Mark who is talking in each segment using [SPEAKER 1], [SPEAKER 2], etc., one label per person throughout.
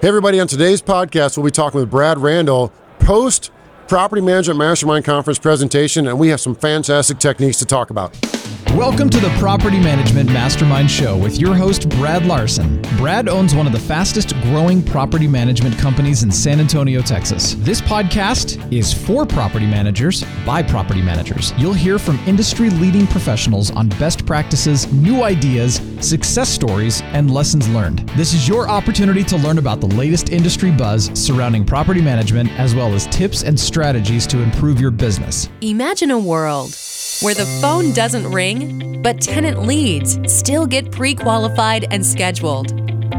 [SPEAKER 1] Hey, everybody, on today's podcast, we'll be talking with Brad Randall post Property Management Mastermind Conference presentation, and we have some fantastic techniques to talk about.
[SPEAKER 2] Welcome to the Property Management Mastermind Show with your host, Brad Larson. Brad owns one of the fastest growing property management companies in San Antonio, Texas. This podcast is for property managers by property managers. You'll hear from industry leading professionals on best practices, new ideas, success stories, and lessons learned. This is your opportunity to learn about the latest industry buzz surrounding property management, as well as tips and strategies to improve your business.
[SPEAKER 3] Imagine a world where the phone doesn't ring, but tenant leads still get pre qualified and scheduled.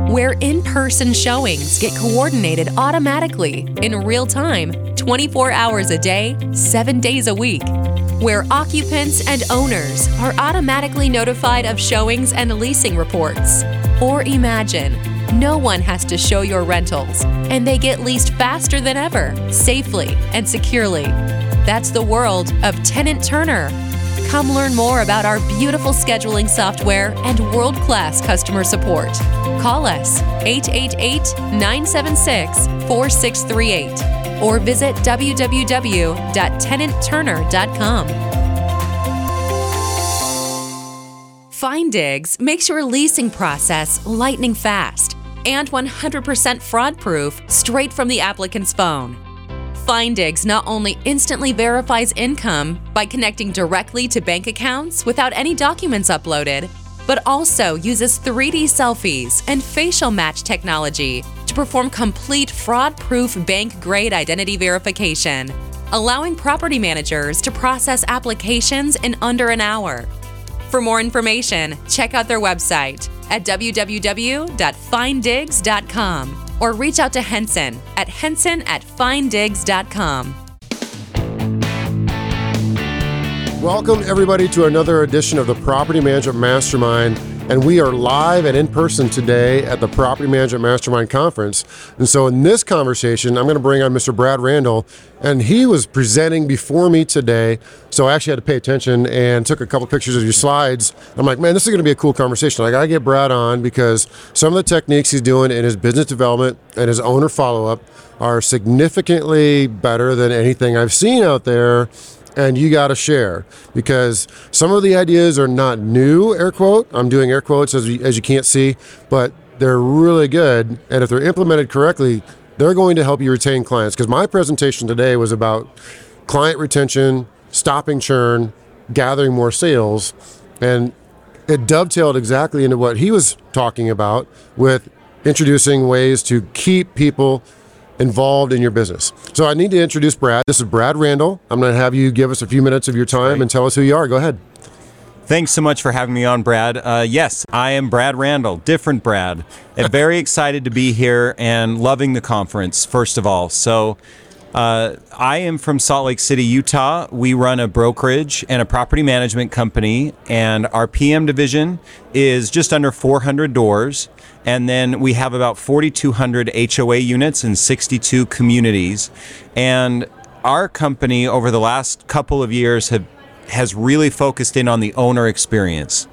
[SPEAKER 3] Where in person showings get coordinated automatically in real time, 24 hours a day, 7 days a week. Where occupants and owners are automatically notified of showings and leasing reports. Or imagine no one has to show your rentals, and they get leased faster than ever, safely and securely. That's the world of Tenant Turner. Come learn more about our beautiful scheduling software and world class customer support. Call us 888 976 4638 or visit www.tenantturner.com. Findigs makes your leasing process lightning fast and 100% fraud proof straight from the applicant's phone. Findigs not only instantly verifies income by connecting directly to bank accounts without any documents uploaded, but also uses 3D selfies and facial match technology to perform complete fraud proof bank grade identity verification, allowing property managers to process applications in under an hour. For more information, check out their website at www.findigs.com or reach out to Henson at henson at findigs.com.
[SPEAKER 1] Welcome, everybody, to another edition of the Property Management Mastermind. And we are live and in person today at the Property Management Mastermind Conference. And so, in this conversation, I'm going to bring on Mr. Brad Randall, and he was presenting before me today. So, I actually had to pay attention and took a couple pictures of your slides. I'm like, man, this is going to be a cool conversation. I got to get Brad on because some of the techniques he's doing in his business development and his owner follow up are significantly better than anything I've seen out there and you got to share because some of the ideas are not new air quote i'm doing air quotes as you, as you can't see but they're really good and if they're implemented correctly they're going to help you retain clients because my presentation today was about client retention stopping churn gathering more sales and it dovetailed exactly into what he was talking about with introducing ways to keep people involved in your business. So I need to introduce Brad. This is Brad Randall. I'm going to have you give us a few minutes of your time and tell us who you are. Go ahead.
[SPEAKER 4] Thanks so much for having me on, Brad. Uh, yes, I am Brad Randall, different Brad. And very excited to be here and loving the conference, first of all. So, uh, I am from Salt Lake City, Utah. We run a brokerage and a property management company, and our PM division is just under 400 doors. And then we have about 4,200 HOA units in 62 communities. And our company, over the last couple of years, have, has really focused in on the owner experience.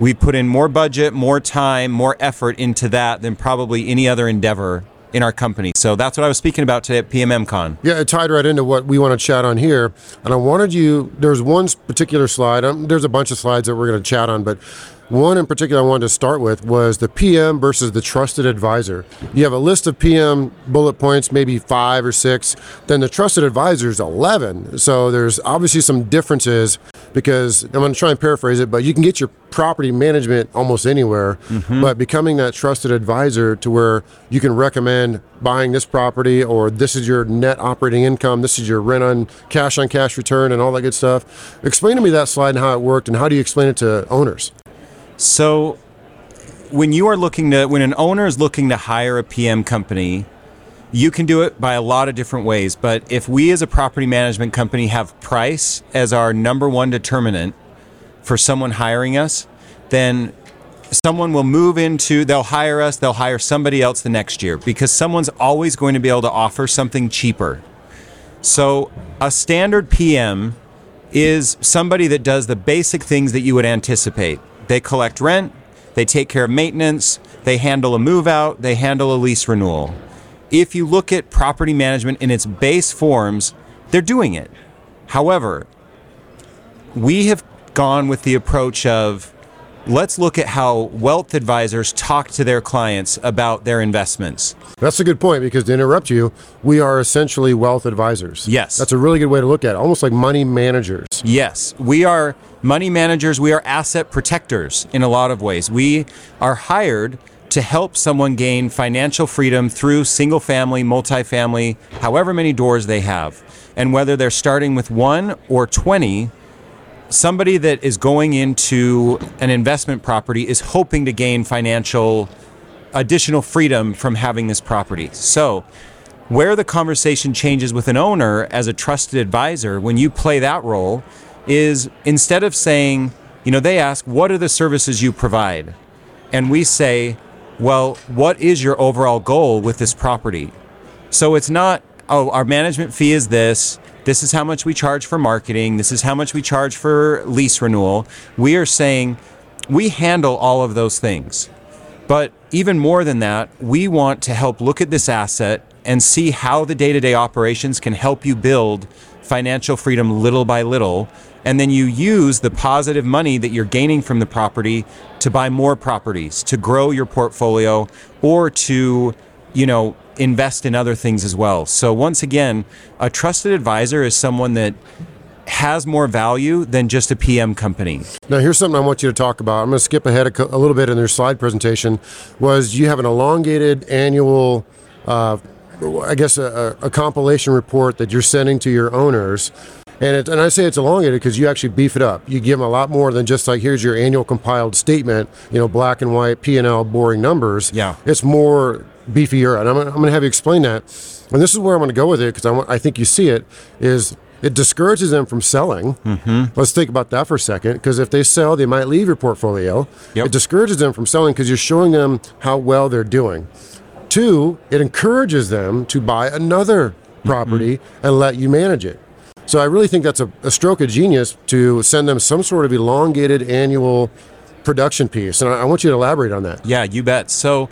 [SPEAKER 4] We put in more budget, more time, more effort into that than probably any other endeavor in our company. So that's what I was speaking about today at PMMCon.
[SPEAKER 1] Yeah, it tied right into what we want to chat on here. And I wanted you, there's one particular slide, um, there's a bunch of slides that we're going to chat on, but one in particular I wanted to start with was the PM versus the trusted advisor. You have a list of PM bullet points, maybe five or six. Then the trusted advisor is 11. So there's obviously some differences because I'm going to try and paraphrase it, but you can get your property management almost anywhere. Mm-hmm. But becoming that trusted advisor to where you can recommend buying this property or this is your net operating income, this is your rent on cash on cash return, and all that good stuff. Explain to me that slide and how it worked, and how do you explain it to owners?
[SPEAKER 4] So, when you are looking to, when an owner is looking to hire a PM company, you can do it by a lot of different ways. But if we as a property management company have price as our number one determinant for someone hiring us, then someone will move into, they'll hire us, they'll hire somebody else the next year because someone's always going to be able to offer something cheaper. So, a standard PM is somebody that does the basic things that you would anticipate. They collect rent, they take care of maintenance, they handle a move out, they handle a lease renewal. if you look at property management in its base forms, they're doing it. However, we have gone with the approach of let's look at how wealth advisors talk to their clients about their investments.
[SPEAKER 1] That's a good point because to interrupt you, we are essentially wealth advisors.
[SPEAKER 4] Yes.
[SPEAKER 1] That's a really good way to look at it, almost like money managers.
[SPEAKER 4] Yes, we are money managers, we are asset protectors in a lot of ways. We are hired to help someone gain financial freedom through single family, multifamily, however many doors they have. And whether they're starting with one or 20, somebody that is going into an investment property is hoping to gain financial additional freedom from having this property. So, where the conversation changes with an owner as a trusted advisor, when you play that role, is instead of saying, you know, they ask, what are the services you provide? And we say, well, what is your overall goal with this property? So it's not, oh, our management fee is this. This is how much we charge for marketing. This is how much we charge for lease renewal. We are saying we handle all of those things. But even more than that, we want to help look at this asset and see how the day to day operations can help you build financial freedom little by little. And then you use the positive money that you're gaining from the property to buy more properties, to grow your portfolio, or to, you know, invest in other things as well. So, once again, a trusted advisor is someone that has more value than just a PM company.
[SPEAKER 1] Now, here's something I want you to talk about. I'm going to skip ahead a, co- a little bit in their slide presentation. Was you have an elongated annual, uh, I guess, a, a compilation report that you're sending to your owners. And, it, and I say it's elongated because you actually beef it up. You give them a lot more than just like here's your annual compiled statement, you know, black and white P and L boring numbers.
[SPEAKER 4] Yeah.
[SPEAKER 1] it's more beefier, and I'm, I'm going to have you explain that. And this is where I'm going to go with it because I, want- I think you see it is it discourages them from selling. Mm-hmm. Let's think about that for a second because if they sell, they might leave your portfolio.
[SPEAKER 4] Yep.
[SPEAKER 1] It discourages them from selling because you're showing them how well they're doing. Two, it encourages them to buy another property and let you manage it. So I really think that's a, a stroke of genius to send them some sort of elongated annual production piece. And I, I want you to elaborate on that.
[SPEAKER 4] Yeah, you bet. So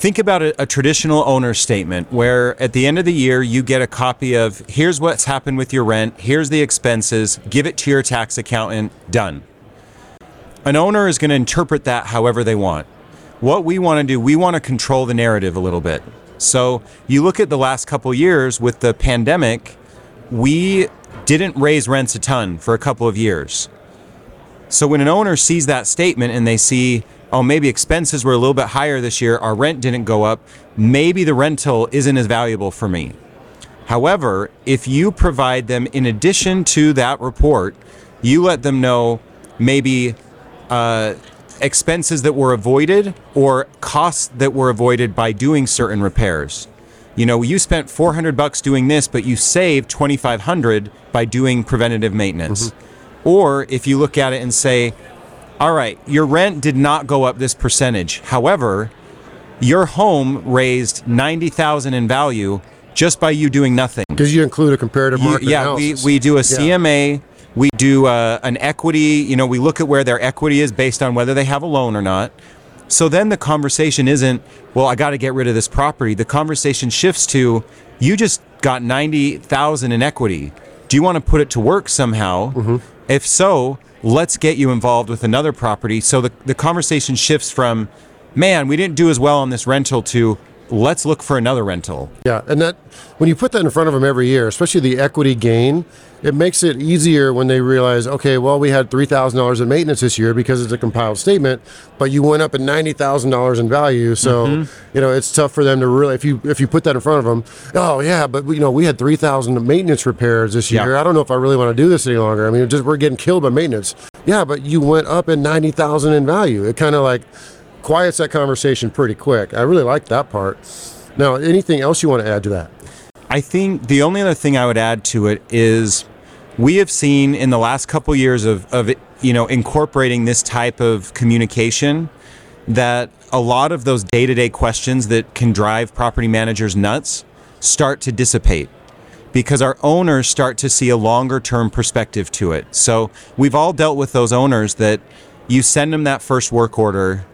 [SPEAKER 4] think about a, a traditional owner statement where at the end of the year you get a copy of here's what's happened with your rent, here's the expenses, give it to your tax accountant, done. An owner is going to interpret that however they want. What we want to do, we want to control the narrative a little bit. So you look at the last couple years with the pandemic, we didn't raise rents a ton for a couple of years. So when an owner sees that statement and they see, oh, maybe expenses were a little bit higher this year, our rent didn't go up, maybe the rental isn't as valuable for me. However, if you provide them, in addition to that report, you let them know maybe uh, expenses that were avoided or costs that were avoided by doing certain repairs. You know, you spent 400 bucks doing this, but you saved 2500 by doing preventative maintenance. Or if you look at it and say, all right, your rent did not go up this percentage. However, your home raised 90,000 in value just by you doing nothing.
[SPEAKER 1] Because you include a comparative
[SPEAKER 4] You-
[SPEAKER 1] market
[SPEAKER 4] yeah, we,
[SPEAKER 1] analysis.
[SPEAKER 4] we do a
[SPEAKER 1] Yeah.
[SPEAKER 4] CMA. We do uh, an equity. You know, we look at where their equity is based on whether they have a loan or not. So then the conversation isn't, well, I got to get rid of this property. The conversation shifts to, you just got ninety thousand in equity. Do you want to put it to work somehow?
[SPEAKER 1] Mm-hmm.
[SPEAKER 4] If so, let's get you involved with another property. So the, the conversation shifts from, man, we didn't do as well on this rental to, let's look for another rental.
[SPEAKER 1] Yeah, and that when you put that in front of them every year, especially the equity gain, it makes it easier when they realize, okay, well, we had three thousand dollars in maintenance this year because it's a compiled statement, but you went up at ninety thousand dollars in value. So
[SPEAKER 4] Mm-hmm.
[SPEAKER 1] you know it's tough for them to really if you if you put that in front of them, oh yeah, but you know we had three thousand maintenance repairs this
[SPEAKER 4] Yeah.
[SPEAKER 1] year. I don't know if I really want to do this any longer. I mean, just we're getting killed by maintenance. Yeah, but you went up at ninety thousand in value. It kind of like quiets that conversation pretty quick. I really like that part. Now, anything else you want to add to that?
[SPEAKER 4] I think the only other thing I would add to it is we have seen in the last couple years of, of you know incorporating this type of communication that a lot of those day-to-day questions that can drive property managers nuts start to dissipate because our owners start to see a longer term perspective to it. So we've all dealt with those owners that you send them that first work order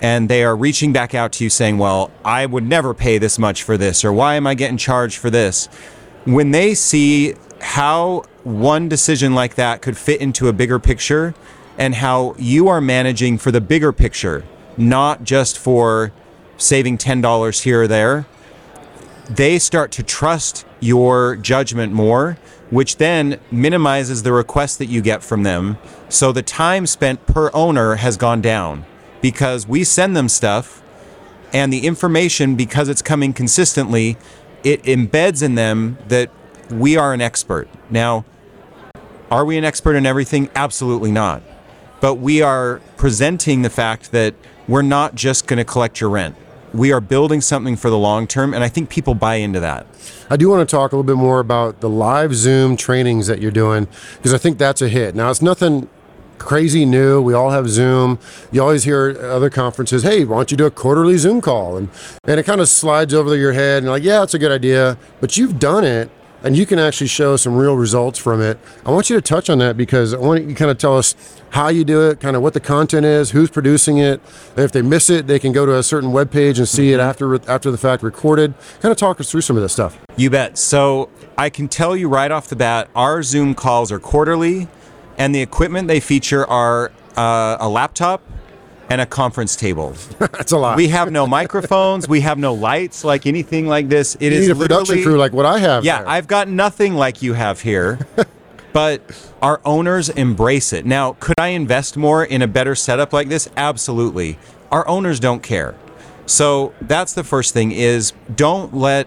[SPEAKER 4] and they are reaching back out to you saying, Well, I would never pay this much for this, or why am I getting charged for this? When they see how one decision like that could fit into a bigger picture and how you are managing for the bigger picture, not just for saving $10 here or there, they start to trust your judgment more, which then minimizes the requests that you get from them. So the time spent per owner has gone down because we send them stuff and the information, because it's coming consistently, it embeds in them that we are an expert. Now, are we an expert in everything? Absolutely not. But we are presenting the fact that we're not just going to collect your rent. We are building something for the long term, and I think people buy into that.
[SPEAKER 1] I do want to talk a little bit more about the live Zoom trainings that you're doing because I think that's a hit. Now, it's nothing crazy new. We all have Zoom. You always hear other conferences, hey, why don't you do a quarterly Zoom call? And, and it kind of slides over your head and like, yeah, it's a good idea. But you've done it and you can actually show some real results from it. I want you to touch on that because I want you to kind of tell us how you do it, kind of what the content is, who's producing it. If they miss it, they can go to a certain web page and see it mm-hmm. after after the fact recorded. Kind of talk us through some of this stuff.
[SPEAKER 4] You bet. So I can tell you right off the bat, our Zoom calls are quarterly, and the equipment they feature are uh, a laptop and a conference table.
[SPEAKER 1] That's a lot.
[SPEAKER 4] We have no microphones. We have no lights like anything like this. It
[SPEAKER 1] you
[SPEAKER 4] is
[SPEAKER 1] need a production crew like what I have.
[SPEAKER 4] Yeah,
[SPEAKER 1] there.
[SPEAKER 4] I've got nothing like you have here. but our owners embrace it. Now, could I invest more in a better setup like this? Absolutely. Our owners don't care. So that's the first thing is don't let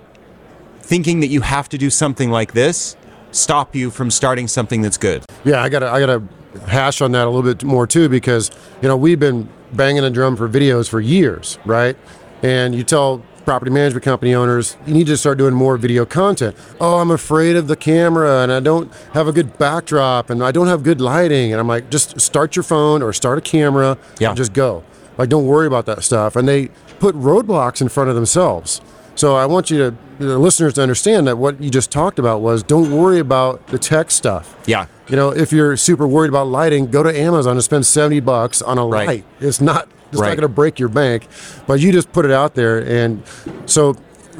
[SPEAKER 4] thinking that you have to do something like this stop you from starting something that's good.
[SPEAKER 1] Yeah, I gotta I gotta hash on that a little bit more too because you know we've been banging a drum for videos for years, right? And you tell property management company owners you need to start doing more video content. Oh, I'm afraid of the camera and I don't have a good backdrop and I don't have good lighting. And I'm like, just start your phone or start a camera
[SPEAKER 4] Yeah.
[SPEAKER 1] and just go. Like, don't worry about that stuff. And they put roadblocks in front of themselves. So I want you to, the listeners to understand that what you just talked about was don't worry about the tech stuff.
[SPEAKER 4] Yeah.
[SPEAKER 1] You know, if you're super worried about lighting, go to Amazon and spend 70 bucks on a
[SPEAKER 4] Right.
[SPEAKER 1] light. It's not it's not going to break your bank, but you just put it out there and so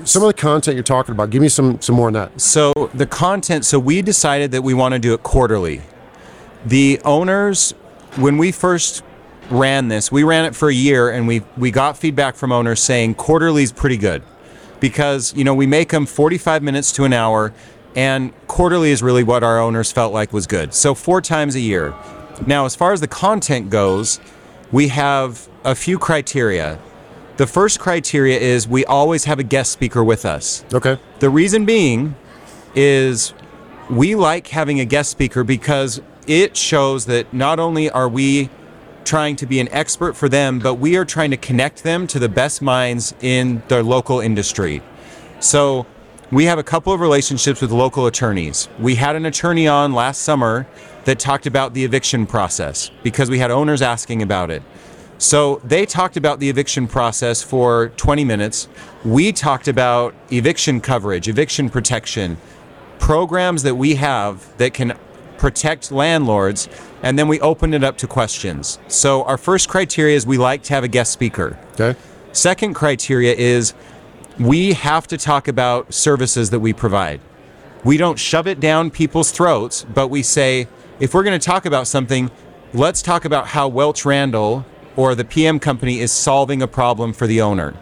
[SPEAKER 1] some of the content you're talking about, give me some some more on that.
[SPEAKER 4] So the content, so we decided that we want to do it quarterly. The owners, when we first ran this, we ran it for a year and we we got feedback from owners saying quarterly is pretty good because you know we make them 45 minutes to an hour and quarterly is really what our owners felt like was good. So four times a year. Now as far as the content goes, we have a few criteria. The first criteria is we always have a guest speaker with us.
[SPEAKER 1] Okay.
[SPEAKER 4] The reason being is we like having a guest speaker because it shows that not only are we trying to be an expert for them, but we are trying to connect them to the best minds in their local industry. So we have a couple of relationships with local attorneys. We had an attorney on last summer that talked about the eviction process because we had owners asking about it. So they talked about the eviction process for 20 minutes. We talked about eviction coverage, eviction protection, programs that we have that can protect landlords, and then we opened it up to questions. So our first criteria is we like to have a guest speaker.
[SPEAKER 1] Okay.
[SPEAKER 4] Second criteria is we have to talk about services that we provide. We don't shove it down people's throats, but we say, if we're going to talk about something, let's talk about how Welch Randall or the PM company is solving a problem for the owner.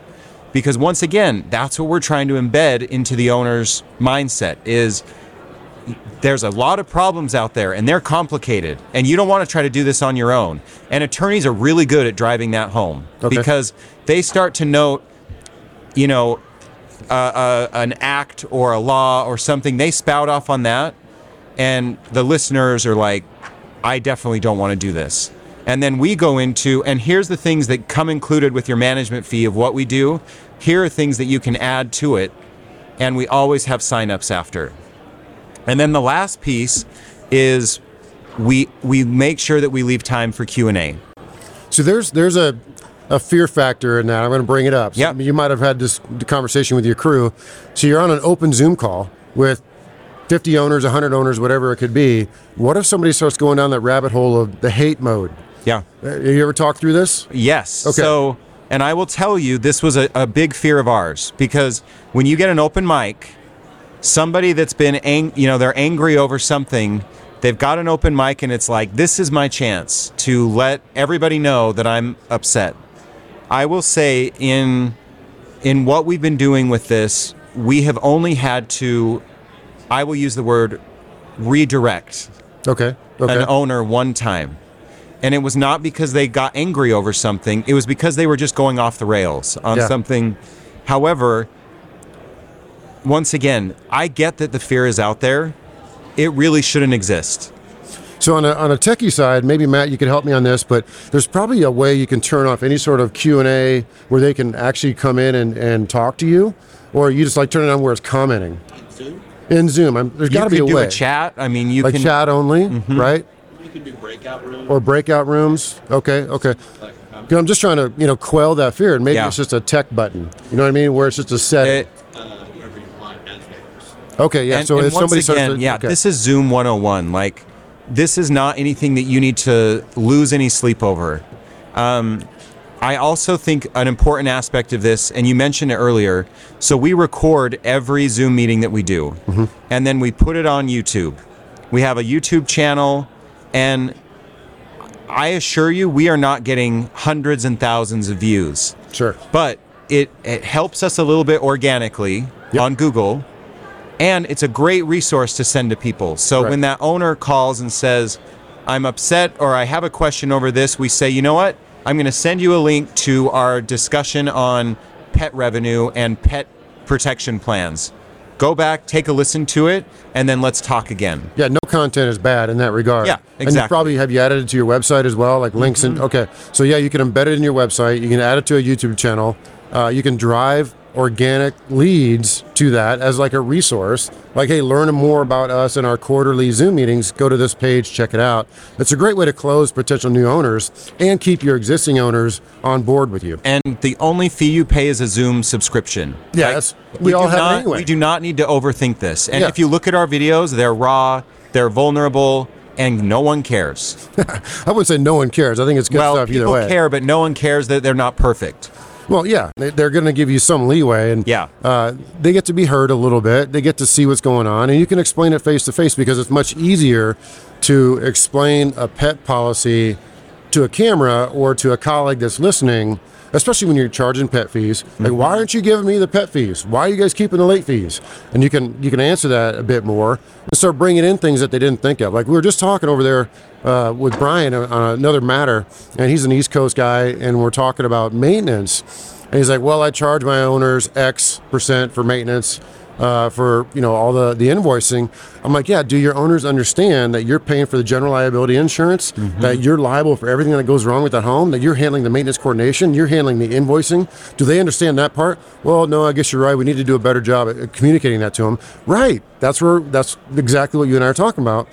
[SPEAKER 4] Because once again, that's what we're trying to embed into the owner's mindset is there's a lot of problems out there and they're complicated and you don't want to try to do this on your own. And attorneys are really good at driving that home
[SPEAKER 1] Okay.
[SPEAKER 4] because they start to note, you know, uh, uh, an act or a law or something, they spout off on that, and the listeners are like, I definitely don't want to do this. And then we go into, and here's the things that come included with your management fee of what we do. Here are things that you can add to it, and we always have signups after. And then the last piece is we we make sure that we leave time for Q and A.
[SPEAKER 1] So there's there's a a fear factor in that. I'm going to bring it up. So
[SPEAKER 4] Yep.
[SPEAKER 1] You might have had this conversation with your crew. So you're on an open Zoom call with 50 owners, 100 owners, whatever it could be. What if somebody starts going down that rabbit hole of the hate mode?
[SPEAKER 4] Yeah.
[SPEAKER 1] Uh, You ever talk through this?
[SPEAKER 4] Yes.
[SPEAKER 1] Okay.
[SPEAKER 4] So And I will tell you, this was a, a big fear of ours because when you get an open mic, somebody that's been, ang- you know, they're angry over something, they've got an open mic and it's like, this is my chance to let everybody know that I'm upset. I will say in in what we've been doing with this, we have only had to I will use the word redirect
[SPEAKER 1] Okay. Okay.
[SPEAKER 4] an owner one time. And it was not because they got angry over something, it was because they were just going off the rails on
[SPEAKER 1] Yeah.
[SPEAKER 4] something. However, once again, I get that the fear is out there. It really shouldn't exist.
[SPEAKER 1] So on a, on a techie side, maybe Matt, you could help me on this, but there's probably a way you can turn off any sort of Q and A where they can actually come in and, and talk to you, or you just like turn it on where it's commenting in Zoom. I'm, there's
[SPEAKER 4] You
[SPEAKER 1] got to be a
[SPEAKER 4] do
[SPEAKER 1] way,
[SPEAKER 4] a chat. I mean, you
[SPEAKER 1] like
[SPEAKER 4] can
[SPEAKER 1] chat only,
[SPEAKER 4] Mm-hmm.
[SPEAKER 1] right?
[SPEAKER 5] You can do breakout rooms.
[SPEAKER 1] Or breakout rooms. Okay, okay. I'm just trying to you know quell that fear, and maybe
[SPEAKER 4] Yeah.
[SPEAKER 1] it's just a tech button. You know what I mean? Where it's just a set.
[SPEAKER 4] It-
[SPEAKER 5] uh, whoever you want as neighbors.
[SPEAKER 1] Okay, yeah.
[SPEAKER 4] and,
[SPEAKER 1] so
[SPEAKER 4] and
[SPEAKER 1] if
[SPEAKER 4] once
[SPEAKER 1] somebody
[SPEAKER 4] again,
[SPEAKER 1] starts, to,
[SPEAKER 4] yeah,
[SPEAKER 1] okay.
[SPEAKER 4] this is Zoom 101. Like, this is not anything that you need to lose any sleep over. Um, I also think an important aspect of this, and you mentioned it earlier. So we record every Zoom meeting that we do,
[SPEAKER 1] Mm-hmm.
[SPEAKER 4] and then we put it on YouTube. We have a YouTube channel, and I assure you, we are not getting hundreds and thousands of views
[SPEAKER 1] sure.
[SPEAKER 4] but it, it helps us a little bit organically
[SPEAKER 1] Yep.
[SPEAKER 4] on Google. And it's a great resource to send to people. So
[SPEAKER 1] Right.
[SPEAKER 4] when that owner calls and says, I'm upset or I have a question over this, we say, you know what? I'm going to send you a link to our discussion on pet revenue and pet protection plans. Go back, take a listen to it, and then let's talk again.
[SPEAKER 1] Yeah, no content is bad in that regard.
[SPEAKER 4] Yeah,
[SPEAKER 1] And you
[SPEAKER 4] exactly. Mm-hmm.
[SPEAKER 1] probably have you added it to your website as well, like links and okay. So yeah, you can embed it in your website. You can add it to a YouTube channel. Uh, you can drive organic leads to that as like a resource. Like, hey, learn more about us in our quarterly Zoom meetings. Go to this page, check it out. It's a great way to close potential new owners and keep your existing owners on board with you.
[SPEAKER 4] And the only fee you pay is a Zoom subscription.
[SPEAKER 1] Yes,
[SPEAKER 4] Like,
[SPEAKER 1] that's- we all
[SPEAKER 4] do
[SPEAKER 1] have
[SPEAKER 4] not,
[SPEAKER 1] anyway.
[SPEAKER 4] We do not need to overthink this. And
[SPEAKER 1] Yeah.
[SPEAKER 4] if you look at our videos, they're raw, they're vulnerable, and no one cares.
[SPEAKER 1] I wouldn't say no one cares. I think it's good
[SPEAKER 4] well,
[SPEAKER 1] stuff either
[SPEAKER 4] people
[SPEAKER 1] way.
[SPEAKER 4] care, but no one cares that they're not perfect.
[SPEAKER 1] Well, yeah, they, they're going to give you some leeway, and
[SPEAKER 4] Yeah.
[SPEAKER 1] uh, they get to be heard a little bit. They get to see what's going on, and you can explain it face to face because it's much easier to explain a pet policy to a camera or to a colleague that's listening, especially when you're charging pet fees. Like, why aren't you giving me the pet fees? Why are you guys keeping the late fees? And you can you can answer that a bit more and start bringing in things that they didn't think of. Like we were just talking over there uh, with Brian on another matter, and he's an East Coast guy, and we're talking about maintenance. And he's like, "Well, I charge my owners X percent for maintenance." Uh, for you know all the the invoicing, I'm like, yeah. Do your owners understand that you're paying for the general liability insurance, that you're liable for everything that goes wrong with that home, that you're handling the maintenance coordination, you're handling the invoicing? Do they understand that part? Well, no. I guess you're right. We need to do a better job at- at communicating that to them. Right. That's where that's exactly what you and I are talking about.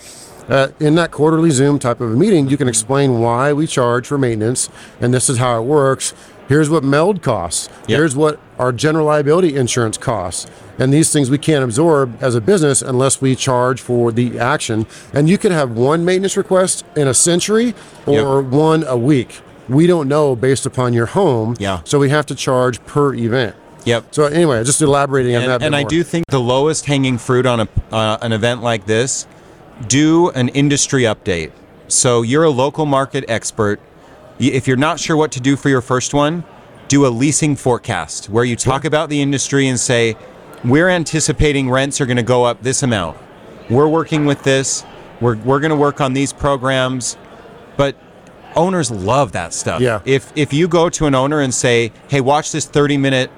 [SPEAKER 1] Uh, in that quarterly Zoom type of a meeting, you can explain why we charge for maintenance, and this is how it works. Here's what meld costs.
[SPEAKER 4] Yep.
[SPEAKER 1] Here's what our general liability insurance costs. And these things we can't absorb as a business unless we charge for the action. And you could have one maintenance request in a century or one a week. We don't know based upon your home.
[SPEAKER 4] Yeah.
[SPEAKER 1] So we have to charge per event.
[SPEAKER 4] Yep.
[SPEAKER 1] So anyway, just elaborating on that.
[SPEAKER 4] And, I do think the lowest hanging fruit on a, uh, an event like this, do an industry update. So you're a local market expert. If you're not sure what to do for your first one, do a leasing forecast where you talk about the industry and say, we're anticipating rents are going to go up this amount. We're working with this. We're, we're going to work on these programs. But owners love that stuff.
[SPEAKER 1] Yeah.
[SPEAKER 4] If, if you go to an owner and say, hey, watch this 30 minute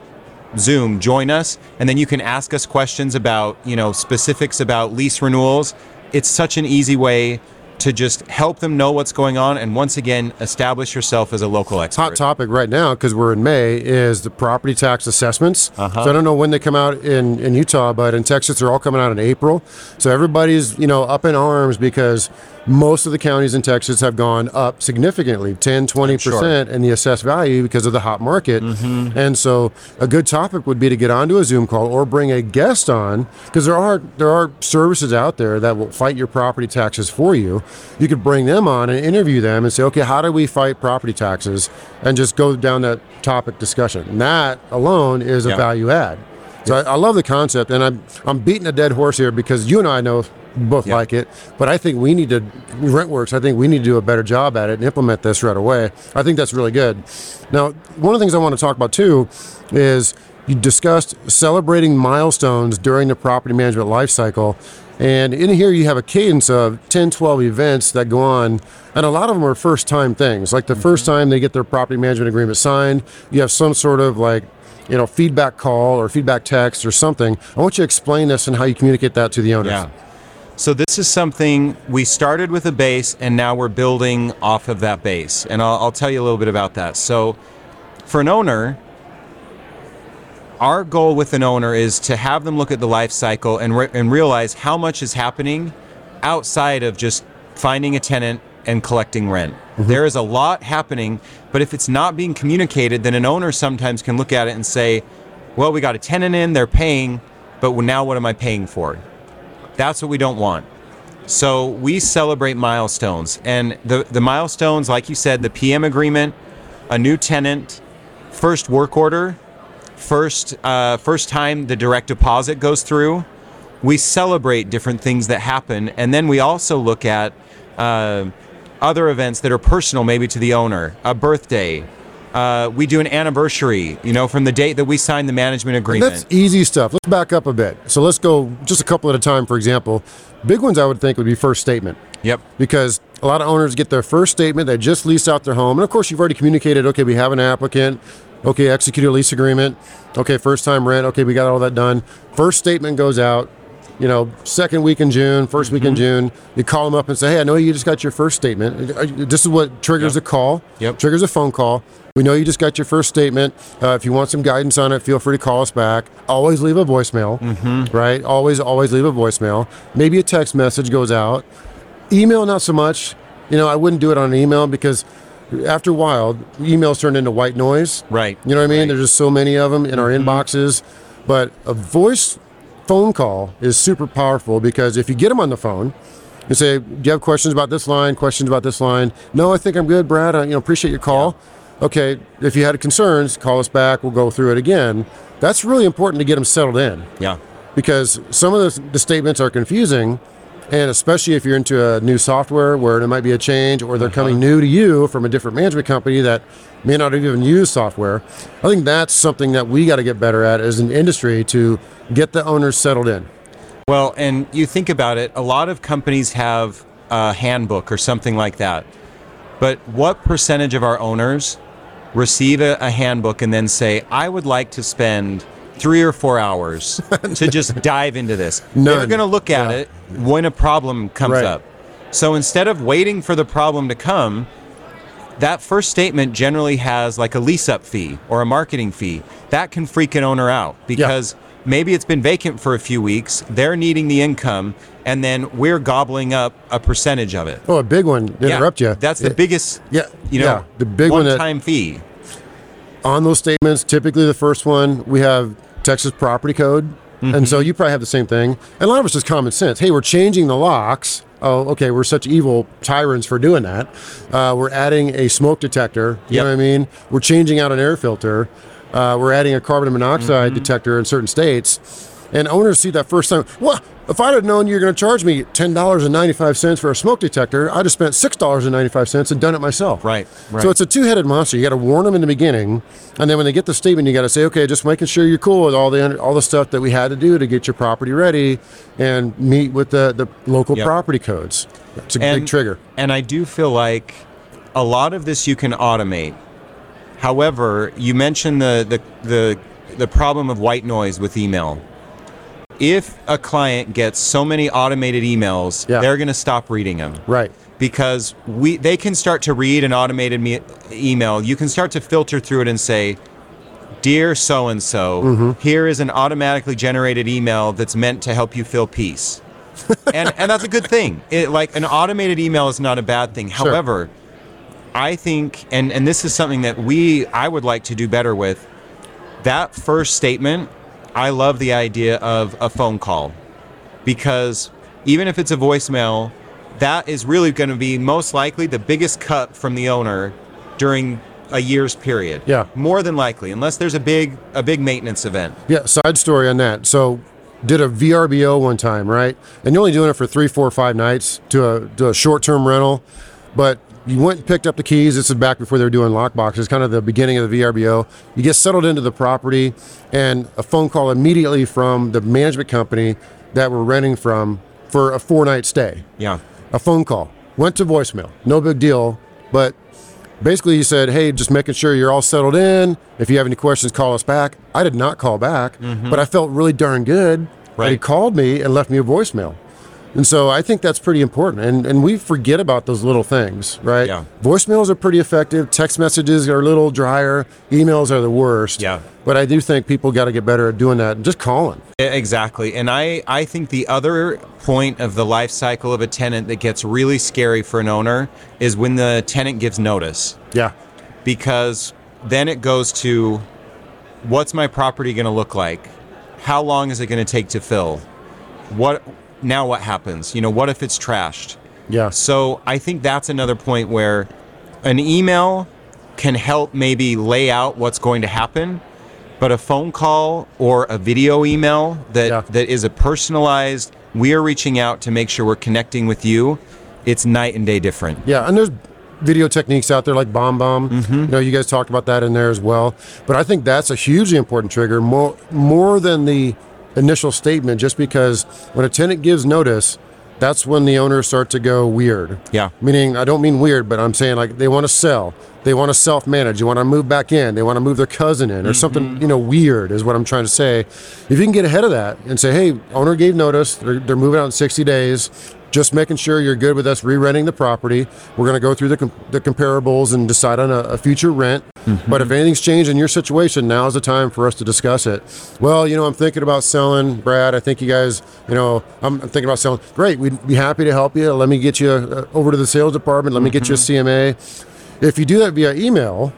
[SPEAKER 4] Zoom, join us, and then you can ask us questions about, you know, specifics about lease renewals. It's such an easy way to just help them know what's going on and once again establish yourself as a local expert.
[SPEAKER 1] hot topic right now because we're in May is the property tax assessments.
[SPEAKER 4] Uh-huh.
[SPEAKER 1] So I don't know when they come out in, in Utah, but in Texas they're all coming out in April. So everybody's you know up in arms because most of the counties in Texas have gone up significantly 10 20% in the assessed value because of the hot market.
[SPEAKER 4] Mm-hmm.
[SPEAKER 1] And so a good topic would be to get onto a Zoom call or bring a guest on because there are there are services out there that will fight your property taxes for you. you could bring them on and interview them and say, okay, how do we fight property taxes, and just go down that topic discussion. And that alone is a
[SPEAKER 4] Yeah.
[SPEAKER 1] value add. So I, I love the concept, and I'm I'm beating a dead horse here because you and I know both
[SPEAKER 4] Yeah.
[SPEAKER 1] like it, but I think we need to RentWorks. I think we need to do a better job at it and implement this right away. I think that's really good. Now, one of the things I want to talk about too is you discussed celebrating milestones during the property management life cycle. And in here, you have a cadence of 10, 12 events that go on. And a lot of them are first time things. Like the mm-hmm. first time they get their property management agreement signed, you have some sort of like, you know, feedback call or feedback text or something. I want you to explain this and how you communicate that to the owners.
[SPEAKER 4] Yeah. So this is something we started with a base, and now we're building off of that base. And I'll, I'll tell you a little bit about that. So, for an owner, our goal with an owner is to have them look at the life cycle and, re- and realize how much is happening outside of just finding a tenant and collecting rent. Mm-hmm. There is a lot happening, but if it's not being communicated, then an owner sometimes can look at it and say, well, we got a tenant in, they're paying, but now what am I paying for? That's what we don't want. So we celebrate milestones. And the, the milestones, like you said, the PM agreement, a new tenant, first work order, first uh, first time the direct deposit goes through. We celebrate different things that happen, and then we also look at uh, other events that are personal, maybe to the owner, a birthday. Uh, we do an anniversary, you know, from the date that we signed the management agreement.
[SPEAKER 1] That's easy stuff. Let's back up a bit. So let's go just a couple at a time, for example. Big ones I would think would be first statement.
[SPEAKER 4] Yep.
[SPEAKER 1] Because a lot of owners get their first statement, they just lease out their home. And of course, you've already communicated, okay, we have an applicant. Okay, execute a lease agreement. Okay, first time rent. Okay, we got all that done. First statement goes out. You know, second week in June, 1st week in June, you call them up and say, "Hey, I know you just got your first statement. This is what triggers
[SPEAKER 4] Yep.
[SPEAKER 1] a call.
[SPEAKER 4] Yep.
[SPEAKER 1] Triggers a phone call. We know you just got your first statement. Uh, if you want some guidance on it, feel free to call us back. Always leave a voicemail,
[SPEAKER 4] Mm-hmm.
[SPEAKER 1] right? Always, always leave a voicemail. Maybe a text message goes out. Email, not so much. You know, I wouldn't do it on an email because after a while, emails turn into white noise.
[SPEAKER 4] Right.
[SPEAKER 1] You know what I mean?
[SPEAKER 4] Right. Mm-hmm.
[SPEAKER 1] There's just so many of them in our inboxes. But a voice phone call is super powerful because if you get them on the phone, you say, "Do you have questions about this line? Questions about this line?" No, I think I'm good, Brad. I you know appreciate your call. Okay, if you had concerns, call us back. We'll go through it again. That's really important to get them settled in
[SPEAKER 4] Yeah.
[SPEAKER 1] because some of the, the statements are confusing and especially if you're into a new software where there might be a change or they're uh-huh. coming new to you from a different management company that may not have even used software i think that's something that we got to get better at as an industry to get the owners settled in
[SPEAKER 4] Well, and you think about it, a lot of companies have a handbook or something like that. But what percentage of our owners receive a, a handbook and then say, I would like to spend three or four hours to just dive into this? They're going to look at
[SPEAKER 1] Yeah.
[SPEAKER 4] it when a problem comes
[SPEAKER 1] Right.
[SPEAKER 4] up. So instead of waiting for the problem to come, that first statement generally has like a lease up fee or a marketing fee. That can freak an owner out because maybe it's been vacant for a few weeks, they're needing the income, and then we're gobbling up a percentage of it.
[SPEAKER 1] oh a big one to
[SPEAKER 4] Yeah,
[SPEAKER 1] interrupt you
[SPEAKER 4] That's the
[SPEAKER 1] It-
[SPEAKER 4] biggest,
[SPEAKER 1] yeah,
[SPEAKER 4] you know,
[SPEAKER 1] yeah, the big one
[SPEAKER 4] time fee.
[SPEAKER 1] on those statements, typically the first one we have Texas property code, and so you probably have the same thing. And a lot of it's just common sense. Hey, we're changing the locks. Oh, okay, we're such evil tyrants for doing that. Uh, we're adding a smoke detector. You
[SPEAKER 4] Yep.
[SPEAKER 1] know what I mean? We're changing out an air filter. Uh, we're adding a carbon monoxide detector in certain states. And owners see that first time. Well, if I'd have known you're going to charge me ten dollars and ninety five cents for a smoke detector, I'd have spent six dollars and ninety five cents and done it myself.
[SPEAKER 4] Right, right.
[SPEAKER 1] So it's a two-headed monster. You got to warn them in the beginning, and then when they get the statement, you got to say, okay, just making sure you're cool with all the all the stuff that we had to do to get your property ready, and meet with the the local
[SPEAKER 4] Yep.
[SPEAKER 1] property codes. It's a big trigger.
[SPEAKER 4] And I do feel like a lot of this you can automate. However, you mentioned the the the, the problem of white noise with email. If a client gets so many automated emails,
[SPEAKER 1] Yeah.
[SPEAKER 4] they're going to stop reading them.
[SPEAKER 1] Right.
[SPEAKER 4] Because we they can start to read an automated me- email. You can start to filter through it and say, "Dear so and so, here is an automatically generated email that's meant to help you feel peace." and and that's a good thing. It, like an automated email is not a bad thing.
[SPEAKER 1] Sure.
[SPEAKER 4] However, I think and and this is something that we I would like to do better with. That first statement, I love the idea of a phone call because even if it's a voicemail, that is really going to be most likely the biggest cut from the owner during a year's period.
[SPEAKER 1] Yeah.
[SPEAKER 4] More than likely, unless there's a big a big maintenance event.
[SPEAKER 1] Yeah, side story on that. So, did a VRBO one time, right? And you're only doing it for three, four, five nights to a, to a short term rental. But you went and picked up the keys. This is back before they were doing lock boxes, kind of the beginning of the VRBO. You get settled into the property, and a phone call immediately from the management company that we're renting from for a four night stay.
[SPEAKER 4] Yeah.
[SPEAKER 1] A phone call went to voicemail. No big deal, but basically he said, "Hey, just making sure you're all settled in. If you have any questions, call us back." I did not call back, but I felt really darn good that he
[SPEAKER 4] Mm-hmm.
[SPEAKER 1] Called me and left me a voicemail. And so I think that's pretty important. And and we forget about those little things, right?
[SPEAKER 4] Yeah.
[SPEAKER 1] Voicemails are pretty effective. Text messages are a little drier. Emails are the worst.
[SPEAKER 4] Yeah.
[SPEAKER 1] But I do think people got to get better at doing that and just calling.
[SPEAKER 4] Exactly. And I, I think the other point of the life cycle of a tenant that gets really scary for an owner is when the tenant gives notice.
[SPEAKER 1] Yeah.
[SPEAKER 4] Because then it goes to what's my property going to look like? How long is it going to take to fill? What now what happens? You know, what if it's trashed?
[SPEAKER 1] Yeah.
[SPEAKER 4] So I think that's another point where an email can help maybe lay out what's going to happen, but a phone call or a video email that,
[SPEAKER 1] Yeah.
[SPEAKER 4] that is a personalized, we are reaching out to make sure we're connecting with you, it's night and day different.
[SPEAKER 1] Yeah, and there's video techniques out there like BombBomb.
[SPEAKER 4] Mm-hmm.
[SPEAKER 1] You know, you guys talked about that in there as well. But I think that's a hugely important trigger, more more than the initial statement. Just because when a tenant gives notice, that's when the owners start to go weird.
[SPEAKER 4] Yeah.
[SPEAKER 1] Meaning, I don't mean weird, but I'm saying like they want to sell, they want to self-manage, they want to move back in, they want to move their cousin in, or mm-hmm. something you know weird is what I'm trying to say. If you can get ahead of that and say, hey, owner gave notice, they're, they're moving out in 60 days. Just making sure you're good with us re-renting the property. We're going to go through the, com- the comparables and decide on a, a future rent. But if anything's changed in your situation, now's the time for us to discuss it. Well, you know, I'm thinking about selling, Brad. I think you guys, you know, I'm, I'm thinking about selling. Great, we'd be happy to help you. Let me get you uh, over to the sales department. Let me get you a CMA. If you do that via email,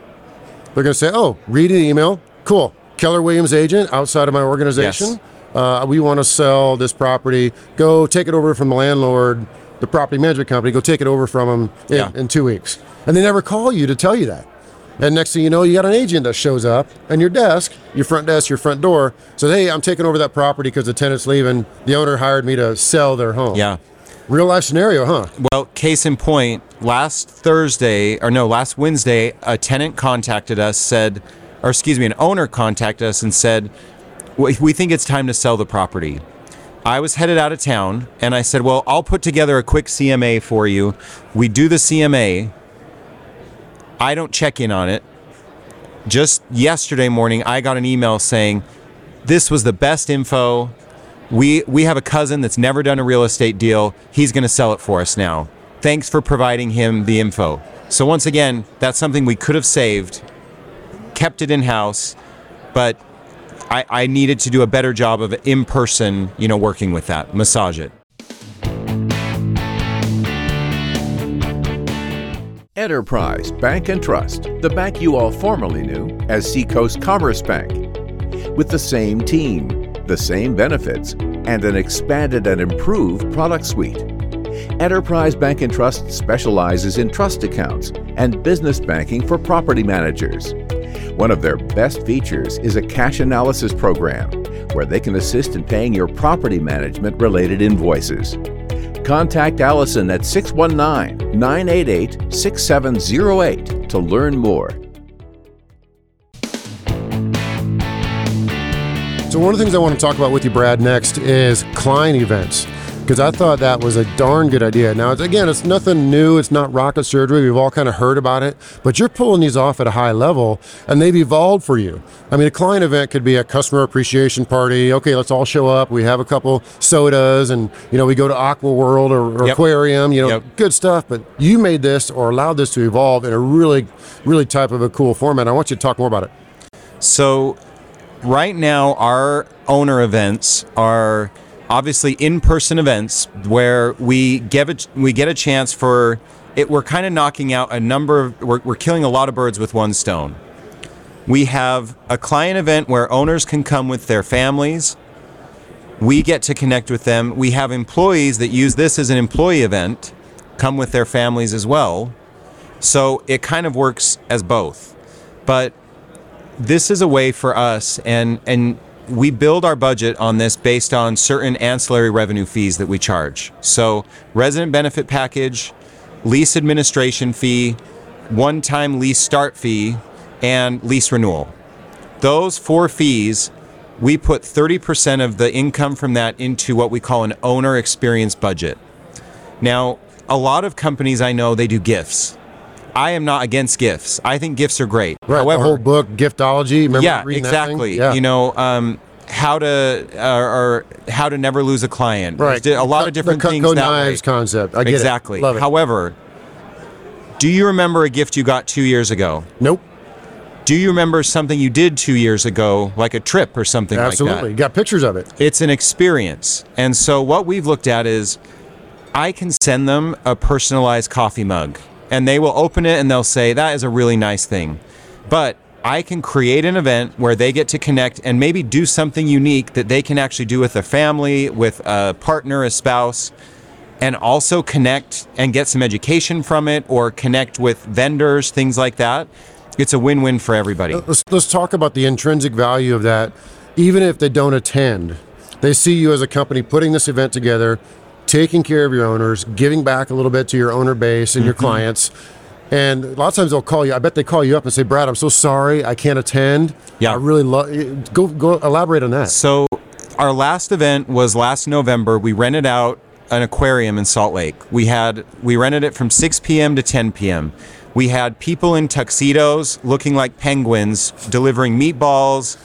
[SPEAKER 1] they're going to say, "Oh, read the email. Cool. Keller Williams agent outside of my organization.
[SPEAKER 4] Yes.
[SPEAKER 1] Uh, we want to sell this property. Go take it over from the landlord, the property management company. Go take it over from them in,
[SPEAKER 4] Yeah.
[SPEAKER 1] in two weeks." And they never call you to tell you that. And next thing you know, you got an agent that shows up, and your desk, your front desk, your front door says, "Hey, I'm taking over that property because the tenant's leaving. The owner hired me to sell their home."
[SPEAKER 4] Yeah.
[SPEAKER 1] Real life scenario, huh?
[SPEAKER 4] Well, case in point, last Thursday, or no, last Wednesday, a tenant contacted us, said, or excuse me, an owner contacted us and said, "We we think it's time to sell the property. I was headed out of town, and I said, Well, I'll put together a quick CMA for you. We do the CMA. I don't check in on it. Just yesterday morning, I got an email saying, This was the best info. We, we have a cousin that's never done a real estate deal. He's going to sell it for us now. Thanks for providing him the info. So, once again, that's something we could have saved, kept it in house, but I, I needed to do a better job of in person, you know, working with that, massage it.
[SPEAKER 6] Enterprise Bank and Trust, the bank you all formerly knew as Seacoast Commerce Bank. With the same team, the same benefits, and an expanded and improved product suite. Enterprise Bank and Trust specializes in trust accounts and business banking for property managers. One of their best features is a cash analysis program where they can assist in paying your property management related invoices. Contact Allison at 619 988 6708 to learn more.
[SPEAKER 1] So one of the things I want to talk about with you, Brad, next is client events. Because I thought that was a darn good idea. Now, it's, again, it's nothing new. It's not rocket surgery. We've all kind of heard about it. But you're pulling these off at a high level, and they've evolved for you. I mean, a client event could be a customer appreciation party. Okay, let's all show up. We have a couple sodas, and you know, we go to Aqua World or, or
[SPEAKER 4] Yep.
[SPEAKER 1] aquarium. You know,
[SPEAKER 4] Yep.
[SPEAKER 1] good stuff. But you made this or allowed this to evolve in a really, really type of a cool format. I want you to talk more about it.
[SPEAKER 4] So, right now, our owner events are obviously in-person events where we give a, we get a chance for it. We're kind of knocking out a number of we're, we're killing a lot of birds with one stone. We have a client event where owners can come with their families. We get to connect with them. We have employees that use this as an employee event come with their families as well. So it kind of works as both. But this is a way for us and and we build our budget on this based on certain ancillary revenue fees that we charge. So, resident benefit package, lease administration fee, one-time lease start fee, and lease renewal. Those four fees, we put 30% of the income from that into what we call an owner experience budget. Now, a lot of companies I know they do gifts. I am not against gifts. I think gifts are great.
[SPEAKER 1] Right.
[SPEAKER 4] However,
[SPEAKER 1] the whole book, Giftology. Remember
[SPEAKER 4] yeah,
[SPEAKER 1] reading that thing?
[SPEAKER 4] exactly.
[SPEAKER 1] Yeah.
[SPEAKER 4] You know, um, how to uh, or how to never lose a client.
[SPEAKER 1] right.
[SPEAKER 4] There's A lot of different
[SPEAKER 1] the
[SPEAKER 4] things that
[SPEAKER 1] knives
[SPEAKER 4] way.
[SPEAKER 1] concept. I get
[SPEAKER 4] exactly.
[SPEAKER 1] it. Love it.
[SPEAKER 4] However, do you remember a gift you got two years ago?
[SPEAKER 1] nope.
[SPEAKER 4] Do you remember something you did two years ago, like a trip or something
[SPEAKER 1] Absolutely.
[SPEAKER 4] like that?
[SPEAKER 1] You got pictures of it.
[SPEAKER 4] It's an experience. And so what we've looked at is I can send them a personalized coffee mug and they will open it and they'll say, that is a really nice thing. But I can create an event where they get to connect and maybe do something unique that they can actually do with a family, with a partner, a spouse, and also connect and get some education from it or connect with vendors, things like that. It's a win win for everybody.
[SPEAKER 1] Let's, let's talk about the intrinsic value of that. Even if they don't attend, they see you as a company putting this event together, taking care of your owners, giving back a little bit to your owner base and your
[SPEAKER 4] Mm-hmm.
[SPEAKER 1] clients. And a lot of times they'll call you. I bet they call you up and say, "Brad, I'm so sorry, I can't attend.
[SPEAKER 4] Yeah.
[SPEAKER 1] I really love. Go go elaborate on that.
[SPEAKER 4] So, our last event was last November. We rented out an aquarium in Salt Lake. We had we rented it from 6 p.m. to 10 p.m. We had people in tuxedos looking like penguins delivering meatballs,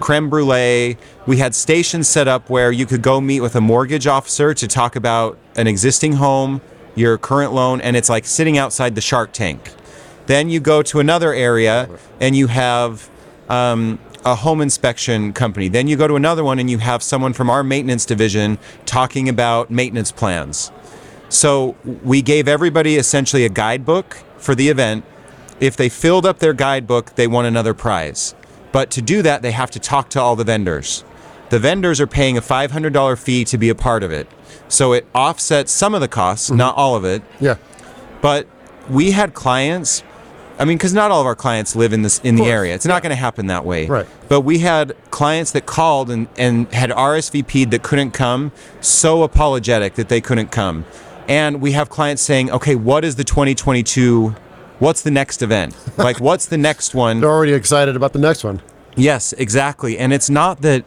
[SPEAKER 4] creme brulee. We had stations set up where you could go meet with a mortgage officer to talk about an existing home, your current loan, and it's like sitting outside the Shark Tank. Then you go to another area and you have um, a home inspection company. Then you go to another one and you have someone from our maintenance division talking about maintenance plans. So we gave everybody essentially a guidebook for the event. If they filled up their guidebook, they won another prize. But to do that, they have to talk to all the vendors. The vendors are paying a $500 fee to be a part of it. So it offsets some of the costs, mm-hmm. not all of it.
[SPEAKER 1] yeah.
[SPEAKER 4] But we had clients. I mean, because not all of our clients live in this in the area. It's not going to happen that way.
[SPEAKER 1] Right.
[SPEAKER 4] But we had clients that called and, and had RSVP'd that couldn't come, so apologetic that they couldn't come. And we have clients saying, okay, what is the 2022? What's the next event? Like, what's the next one?
[SPEAKER 1] They're already excited about the next one.
[SPEAKER 4] Yes, exactly. And it's not that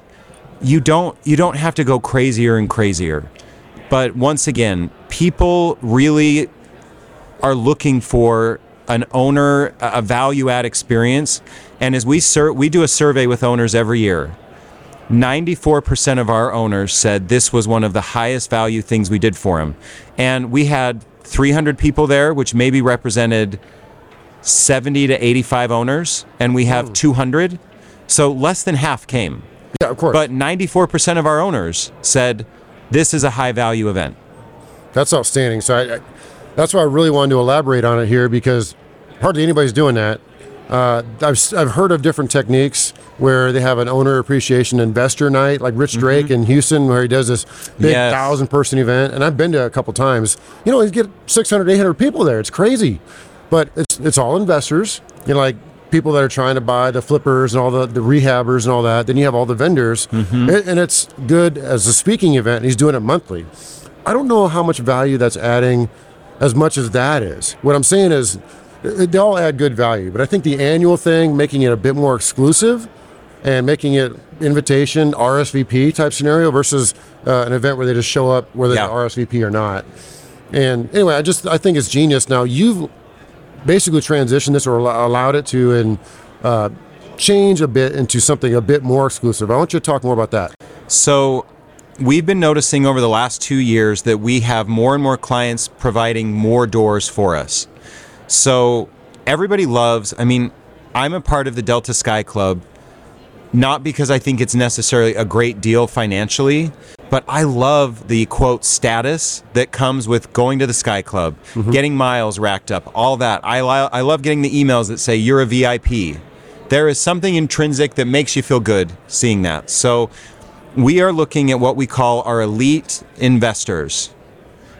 [SPEAKER 4] you don't you don't have to go crazier and crazier. But once again, people really are looking for an owner a value add experience and as we sur- we do a survey with owners every year 94% of our owners said this was one of the highest value things we did for them and we had 300 people there which maybe represented 70 to 85 owners and we have 200 so less than half came
[SPEAKER 1] Yeah, of course.
[SPEAKER 4] but 94% of our owners said this is a high value event
[SPEAKER 1] That's outstanding. So I, I, that's why I really wanted to elaborate on it here because hardly anybody's doing that. Uh, I've, I've heard of different techniques where they have an owner appreciation investor night, like Rich Drake in Houston, where he does this big
[SPEAKER 4] Yes.
[SPEAKER 1] thousand person event. And I've been to a couple times. You know, you get 600, 800 people there. It's crazy. But it's, it's all investors, you know, like people that are trying to buy the flippers and all the, the rehabbers and all that. Then you have all the vendors. And, and it's good as a speaking event. He's doing it monthly. I don't know how much value that's adding as much as that is. What I'm saying is it- they all add good value, but I think the annual thing, making it a bit more exclusive and making it invitation RSVP type scenario versus uh, an event where they just show up whether
[SPEAKER 4] Yeah.
[SPEAKER 1] they RSVP or not. And anyway, I just I think it's genius. Now you've basically transitioned this or allow- allowed it to and uh, change a bit into something a bit more exclusive. I want you to talk more about that.
[SPEAKER 4] So we've been noticing over the last two years that we have more and more clients providing more doors for us. So everybody loves, I mean, I'm a part of the Delta Sky Club, not because I think it's necessarily a great deal financially, but I love the quote status that comes with going to the Sky Club, mm-hmm. getting miles racked up, all that. I, li- I love getting the emails that say you're a VIP. There is something intrinsic that makes you feel good seeing that. So we are looking at what we call our elite investors.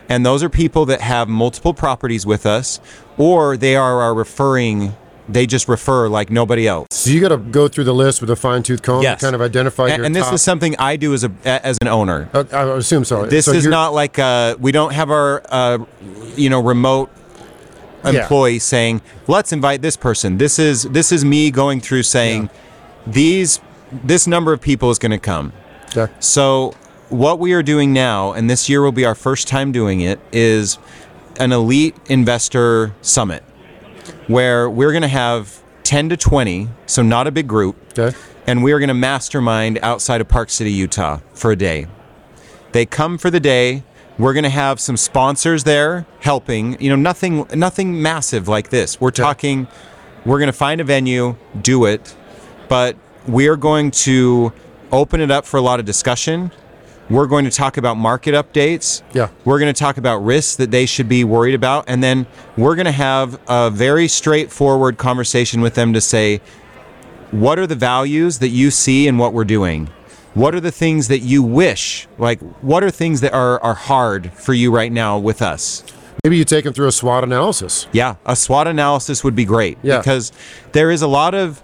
[SPEAKER 4] And those are people that have multiple properties with us, or they are our referring. They just refer like nobody else.
[SPEAKER 1] So you got to go through the list with a fine tooth comb
[SPEAKER 4] Yes.
[SPEAKER 1] to kind of identify
[SPEAKER 4] And,
[SPEAKER 1] your
[SPEAKER 4] and this
[SPEAKER 1] top-
[SPEAKER 4] is something I do as a as an owner.
[SPEAKER 1] Uh, I assume so.
[SPEAKER 4] This
[SPEAKER 1] So
[SPEAKER 4] is not like uh, we don't have our uh, you know remote
[SPEAKER 1] Yeah.
[SPEAKER 4] employee saying let's invite this person. This is this is me going through saying these this number of people is going to come.
[SPEAKER 1] Okay.
[SPEAKER 4] So what we are doing now, and this year will be our first time doing it, is an elite investor summit where we're going to have 10 to 20, so not a big group,
[SPEAKER 1] Okay.
[SPEAKER 4] and we are going to mastermind outside of Park City, Utah for a day. They come for the day. We're going to have some sponsors there helping. You know, nothing nothing massive like this. We're talking we're going to find a venue, do it, but we're going to open it up for a lot of discussion. We're going to talk about market updates.
[SPEAKER 1] Yeah.
[SPEAKER 4] We're going to talk about risks that they should be worried about. And then we're going to have a very straightforward conversation with them to say, what are the values that you see in what we're doing? What are the things that you wish? Like, what are things that are, are hard for you right now with us?
[SPEAKER 1] Maybe you take them through a SWOT analysis.
[SPEAKER 4] Yeah, a SWOT analysis would be great
[SPEAKER 1] Yeah.
[SPEAKER 4] because there is a lot of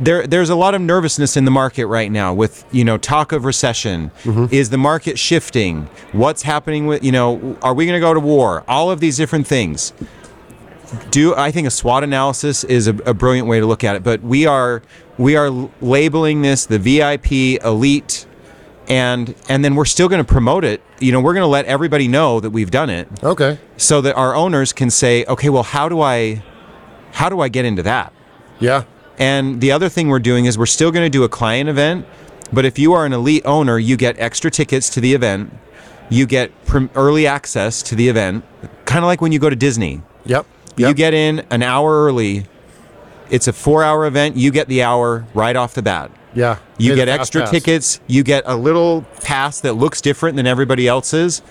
[SPEAKER 4] there there's a lot of nervousness in the market right now with you know talk of recession. Mm-hmm. Is the market shifting? What's happening with you know are we going to go to war? All of these different things. Do I think a SWOT analysis is a, a brilliant way to look at it, but we are we are labeling this the VIP elite and and then we're still going to promote it. You know, we're going to let everybody know that we've done it
[SPEAKER 1] Okay.
[SPEAKER 4] so that our owners can say, okay, well, how do I, how do I get into that?
[SPEAKER 1] Yeah.
[SPEAKER 4] And the other thing we're doing is we're still going to do a client event, but if you are an elite owner, you get extra tickets to the event, you get early access to the event, kind of like when you go to Disney.
[SPEAKER 1] Yep.
[SPEAKER 4] You get in an hour early. It's a four-hour event. You get the hour right off the bat.
[SPEAKER 1] Yeah.
[SPEAKER 4] You get extra
[SPEAKER 1] pass.
[SPEAKER 4] tickets. You get a little pass that looks different than everybody else's.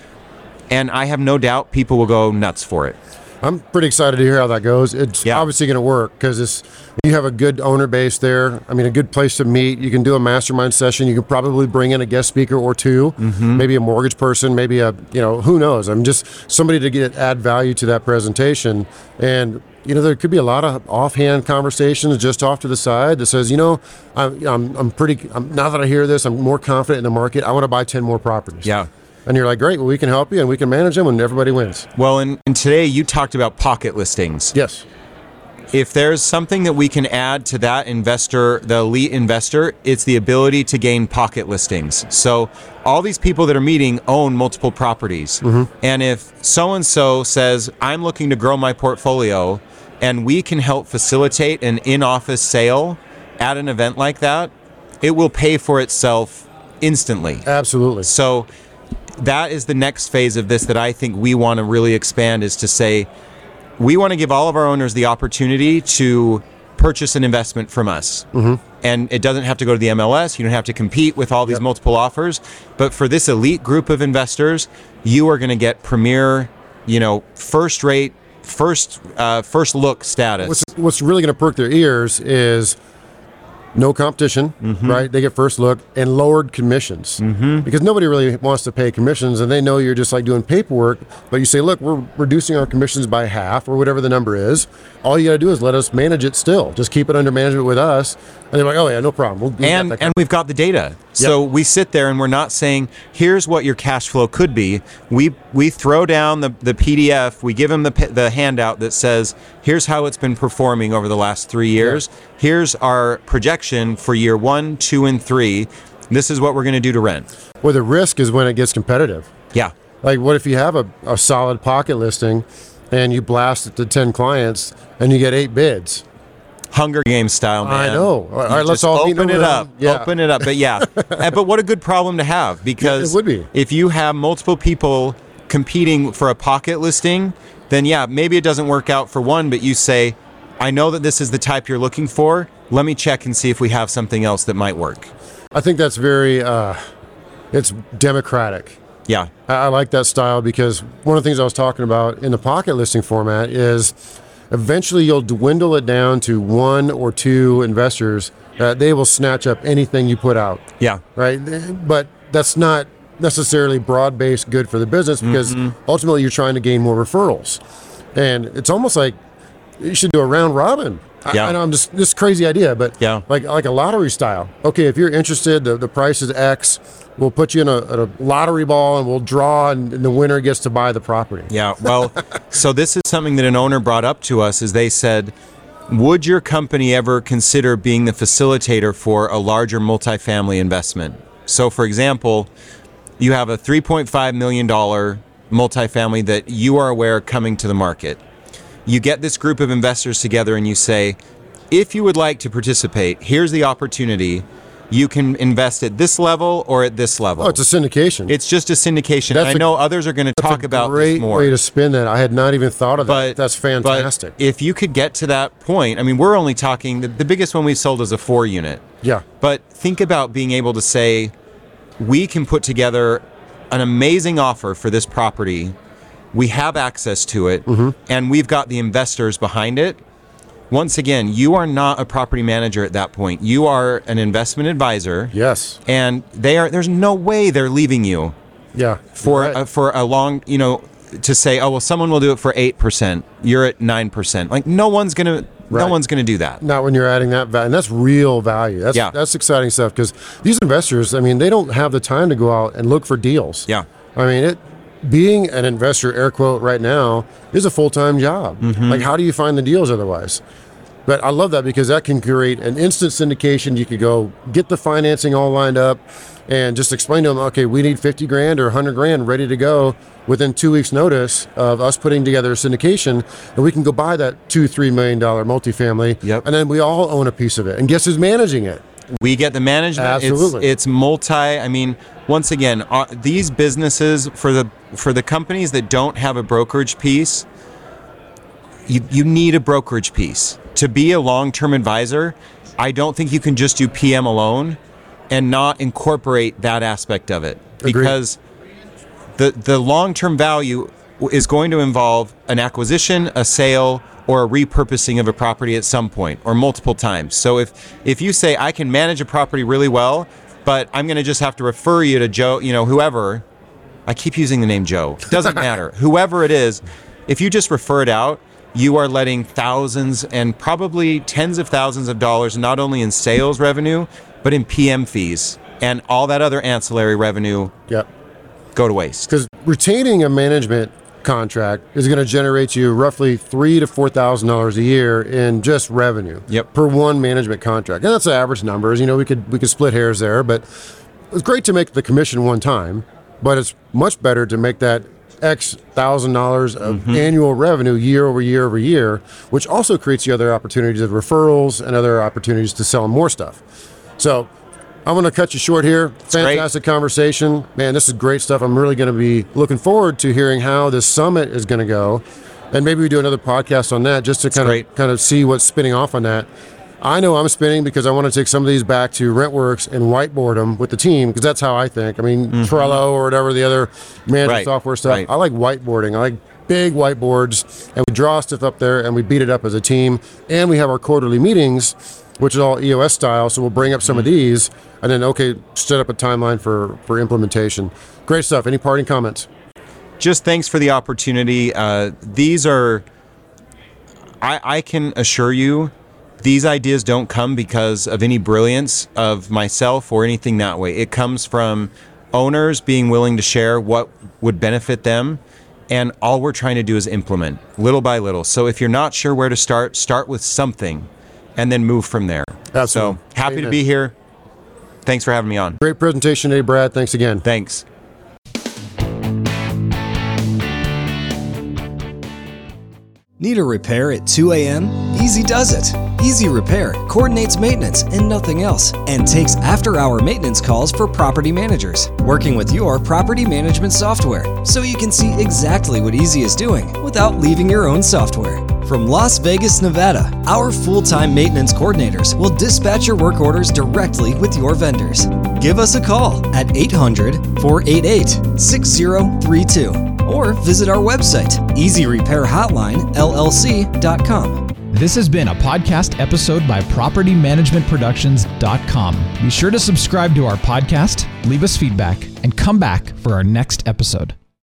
[SPEAKER 4] And I have no doubt people will go nuts for it.
[SPEAKER 1] I'm pretty excited to hear how that goes. It's
[SPEAKER 4] Yeah.
[SPEAKER 1] obviously going to work because it's you have a good owner base there. I mean, a good place to meet. You can do a mastermind session. You can probably bring in a guest speaker or 2
[SPEAKER 4] Mm-hmm.
[SPEAKER 1] maybe a mortgage person, maybe a you know who knows. I'm just somebody to get add value to that presentation. And you know there could be a lot of offhand conversations just off to the side that says, you know, I'm I'm, I'm pretty. I'm, now that I hear this, I'm more confident in the market. I want to buy ten more properties.
[SPEAKER 4] Yeah.
[SPEAKER 1] And you're like, great. Well, we can help you and we can manage them, and everybody wins.
[SPEAKER 4] Well, and, and today you talked about pocket listings.
[SPEAKER 1] Yes.
[SPEAKER 4] If there's something that we can add to that investor, the elite investor, it's the ability to gain pocket listings. So all these people that are meeting own multiple properties. Mm-hmm. And if so and so says, I'm looking to grow my portfolio, and we can help facilitate an in office sale at an event like that, it will pay for itself instantly.
[SPEAKER 1] Absolutely.
[SPEAKER 4] So that is the next phase of this that I think we want to really expand is to say we want to give all of our owners the opportunity to purchase an investment from us. Mm-hmm. And it doesn't have to go to the MLS. You don't have to compete with all these
[SPEAKER 1] Yep.
[SPEAKER 4] multiple offers. But for this elite group of investors, you are going to get premier, you know, first rate, first uh, first look status.
[SPEAKER 1] what's what's really going to perk their ears is no competition,
[SPEAKER 4] Mm-hmm.
[SPEAKER 1] right? They get first look and lowered commissions mm-hmm. because nobody really wants to pay commissions, and they know you're just like doing paperwork. But you say, look, we're reducing our commissions by half or whatever the number is. All you got to do is let us manage it still. Just keep it under management with us, and they're like, oh yeah, no problem. We'll, we
[SPEAKER 4] and
[SPEAKER 1] that
[SPEAKER 4] and we've got the data. So we sit there and we're not saying here's what your cash flow could be. We we throw down the, the PDF. We give them the the handout that says here's how it's been performing over the last three years. Here's our projection for year one, two, and three. This is what we're going to do to rent.
[SPEAKER 1] Well, the risk is when it gets competitive.
[SPEAKER 4] Yeah.
[SPEAKER 1] Like, what if you have a, a solid pocket listing and you blast it to 10 clients and you get eight bids?
[SPEAKER 4] Hunger game style, man.
[SPEAKER 1] I know. All right, let's all meet in a
[SPEAKER 4] open it up.
[SPEAKER 1] Yeah.
[SPEAKER 4] Open it up. But yeah, Uh, but what a good problem to have because
[SPEAKER 1] it would be.
[SPEAKER 4] if you have multiple people competing for a pocket listing, then yeah, maybe it doesn't work out for one, but you say, I know that this is the type you're looking for. Let me check and see if we have something else that might work.
[SPEAKER 1] I think that's very, uh, it's democratic.
[SPEAKER 4] Yeah.
[SPEAKER 1] I, I like that style because one of the things I was talking about in the pocket listing format is eventually you'll dwindle it down to one or two investors that they will snatch up anything you put out,
[SPEAKER 4] Yeah.
[SPEAKER 1] right? But that's not necessarily broad based good for the business because mm-hmm. ultimately you're trying to gain more referrals. And it's almost like you should do a round robin. I-
[SPEAKER 4] Yeah.
[SPEAKER 1] I, know I'm just this crazy idea, but
[SPEAKER 4] Yeah.
[SPEAKER 1] like like a lottery style. Okay, if you're interested, the, the price is X. We'll put you in a, a lottery ball and we'll draw, and, and the winner gets to buy the property.
[SPEAKER 4] Yeah, well, so this is something that an owner brought up to us is they said, would your company ever consider being the facilitator for a larger multifamily investment? So for example, you have a $3.5 million multifamily that you are aware coming to the market. You get this group of investors together and you say, if you would like to participate, here's the opportunity. You can invest at this level or at this level.
[SPEAKER 1] Oh, it's a syndication.
[SPEAKER 4] It's just a syndication.
[SPEAKER 1] That's
[SPEAKER 4] I
[SPEAKER 1] a-
[SPEAKER 4] know others are going to talk about
[SPEAKER 1] great
[SPEAKER 4] this more.
[SPEAKER 1] way to spin that. I had not even thought of that.
[SPEAKER 4] but
[SPEAKER 1] That's fantastic.
[SPEAKER 4] But if you could get to that point, I mean, we're only talking the, the biggest one we've sold is a four unit.
[SPEAKER 1] yeah.
[SPEAKER 4] But think about being able to say, we can put together an amazing offer for this property. We have access to it,
[SPEAKER 1] Mm-hmm.
[SPEAKER 4] and we've got the investors behind it. Once again, you are not a property manager at that point. You are an investment advisor,
[SPEAKER 1] Yes.
[SPEAKER 4] and they are. There's no way they're leaving you
[SPEAKER 1] Yeah.
[SPEAKER 4] for
[SPEAKER 1] Right.
[SPEAKER 4] a, for a long, you know, to say, oh well, someone will do it for eight percent. You're at nine percent. Like no one's gonna, no one's gonna do that.
[SPEAKER 1] not when you're adding that value. And that's real value. That's
[SPEAKER 4] Yeah.
[SPEAKER 1] that's exciting stuff because these investors, I mean, they don't have the time to go out and look for deals.
[SPEAKER 4] Yeah.
[SPEAKER 1] I mean, it being an investor, air quote, right now is a full time job.
[SPEAKER 4] Mm-hmm.
[SPEAKER 1] Like, how do you find the deals otherwise? But I love that because that can create an instant syndication. You could go get the financing all lined up and just explain to them, okay, we need 50 grand or 100 grand ready to go within two weeks' notice of us putting together a syndication. And we can go buy that two, $3 million multifamily.
[SPEAKER 4] Yep.
[SPEAKER 1] And then we all own a piece of it. And guess who's managing it?
[SPEAKER 4] We get the management.
[SPEAKER 1] Absolutely.
[SPEAKER 4] It's, it's multi. I mean, once again, uh, these businesses for the for the companies that don't have a brokerage piece, you you need a brokerage piece to be a long term advisor. I don't think you can just do PM alone and not incorporate that aspect of it
[SPEAKER 1] Agreed.
[SPEAKER 4] because the the long term value is going to involve an acquisition, a sale, or a repurposing of a property at some point or multiple times. So if if you say I can manage a property really well, but I'm going to just have to refer you to Joe, you know, whoever. I keep using the name Joe. Doesn't matter. Whoever it is, if you just refer it out, you are letting thousands and probably tens of thousands of dollars not only in sales revenue, but in PM fees and all that other ancillary revenue
[SPEAKER 1] Yep.
[SPEAKER 4] go to waste.
[SPEAKER 1] Because retaining a management contract is going to generate you roughly three to four thousand dollars a year in just revenue.
[SPEAKER 4] Yep.
[SPEAKER 1] Per one management contract, and that's the average numbers. You know, we could we could split hairs there, but it's great to make the commission one time, but it's much better to make that X thousand dollars of annual revenue year over year over year, which also creates the other opportunities of referrals and other opportunities to sell more stuff. So I'm going to cut you short here.
[SPEAKER 4] great.
[SPEAKER 1] Fantastic conversation. Man, this is great stuff. I'm really going to be looking forward to hearing how this summit is going to go. And maybe we do another podcast on that just to kind
[SPEAKER 4] great.
[SPEAKER 1] of kind of see what's spinning off on that. I know I'm spinning because I want to take some of these back to Rentworks and whiteboard them with the team because that's how I think. I mean, Trello or whatever the other management
[SPEAKER 4] Mm-hmm. Right,
[SPEAKER 1] software stuff.
[SPEAKER 4] right.
[SPEAKER 1] I like whiteboarding. I like big whiteboards, and we draw stuff up there and we beat it up as a team. And we have our quarterly meetings, which is all EOS style. So we'll bring up some of
[SPEAKER 4] Mm-hmm.
[SPEAKER 1] these, and then okay, set up a timeline for for implementation. Great stuff. Any parting comments?
[SPEAKER 4] just thanks for the opportunity. Uh, these are, I, I can assure you, these ideas don't come because of any brilliance of myself or anything that way. It comes from owners being willing to share what would benefit them. And all we're trying to do is implement little by little. So if you're not sure where to start, start with something and then move from there.
[SPEAKER 1] Absolutely.
[SPEAKER 4] So happy to be here. Thanks for having me on.
[SPEAKER 1] Great presentation today, Brad. Thanks again.
[SPEAKER 4] Thanks.
[SPEAKER 7] Need a repair at 2 a.m.? Easy does it. Easy Repair coordinates maintenance and nothing else, and takes after hour maintenance calls for property managers, working with your property management software so you can see exactly what Easy is doing without leaving your own software. From Las Vegas, Nevada, our full time maintenance coordinators will dispatch your work orders directly with your vendors. Give us a call at 800 488 6032 or visit our website, easyrepairhotlinellc.com.
[SPEAKER 2] This has been a podcast episode by PropertyManagementProductions.com. Be sure to subscribe to our podcast, leave us feedback, and come back for our next episode.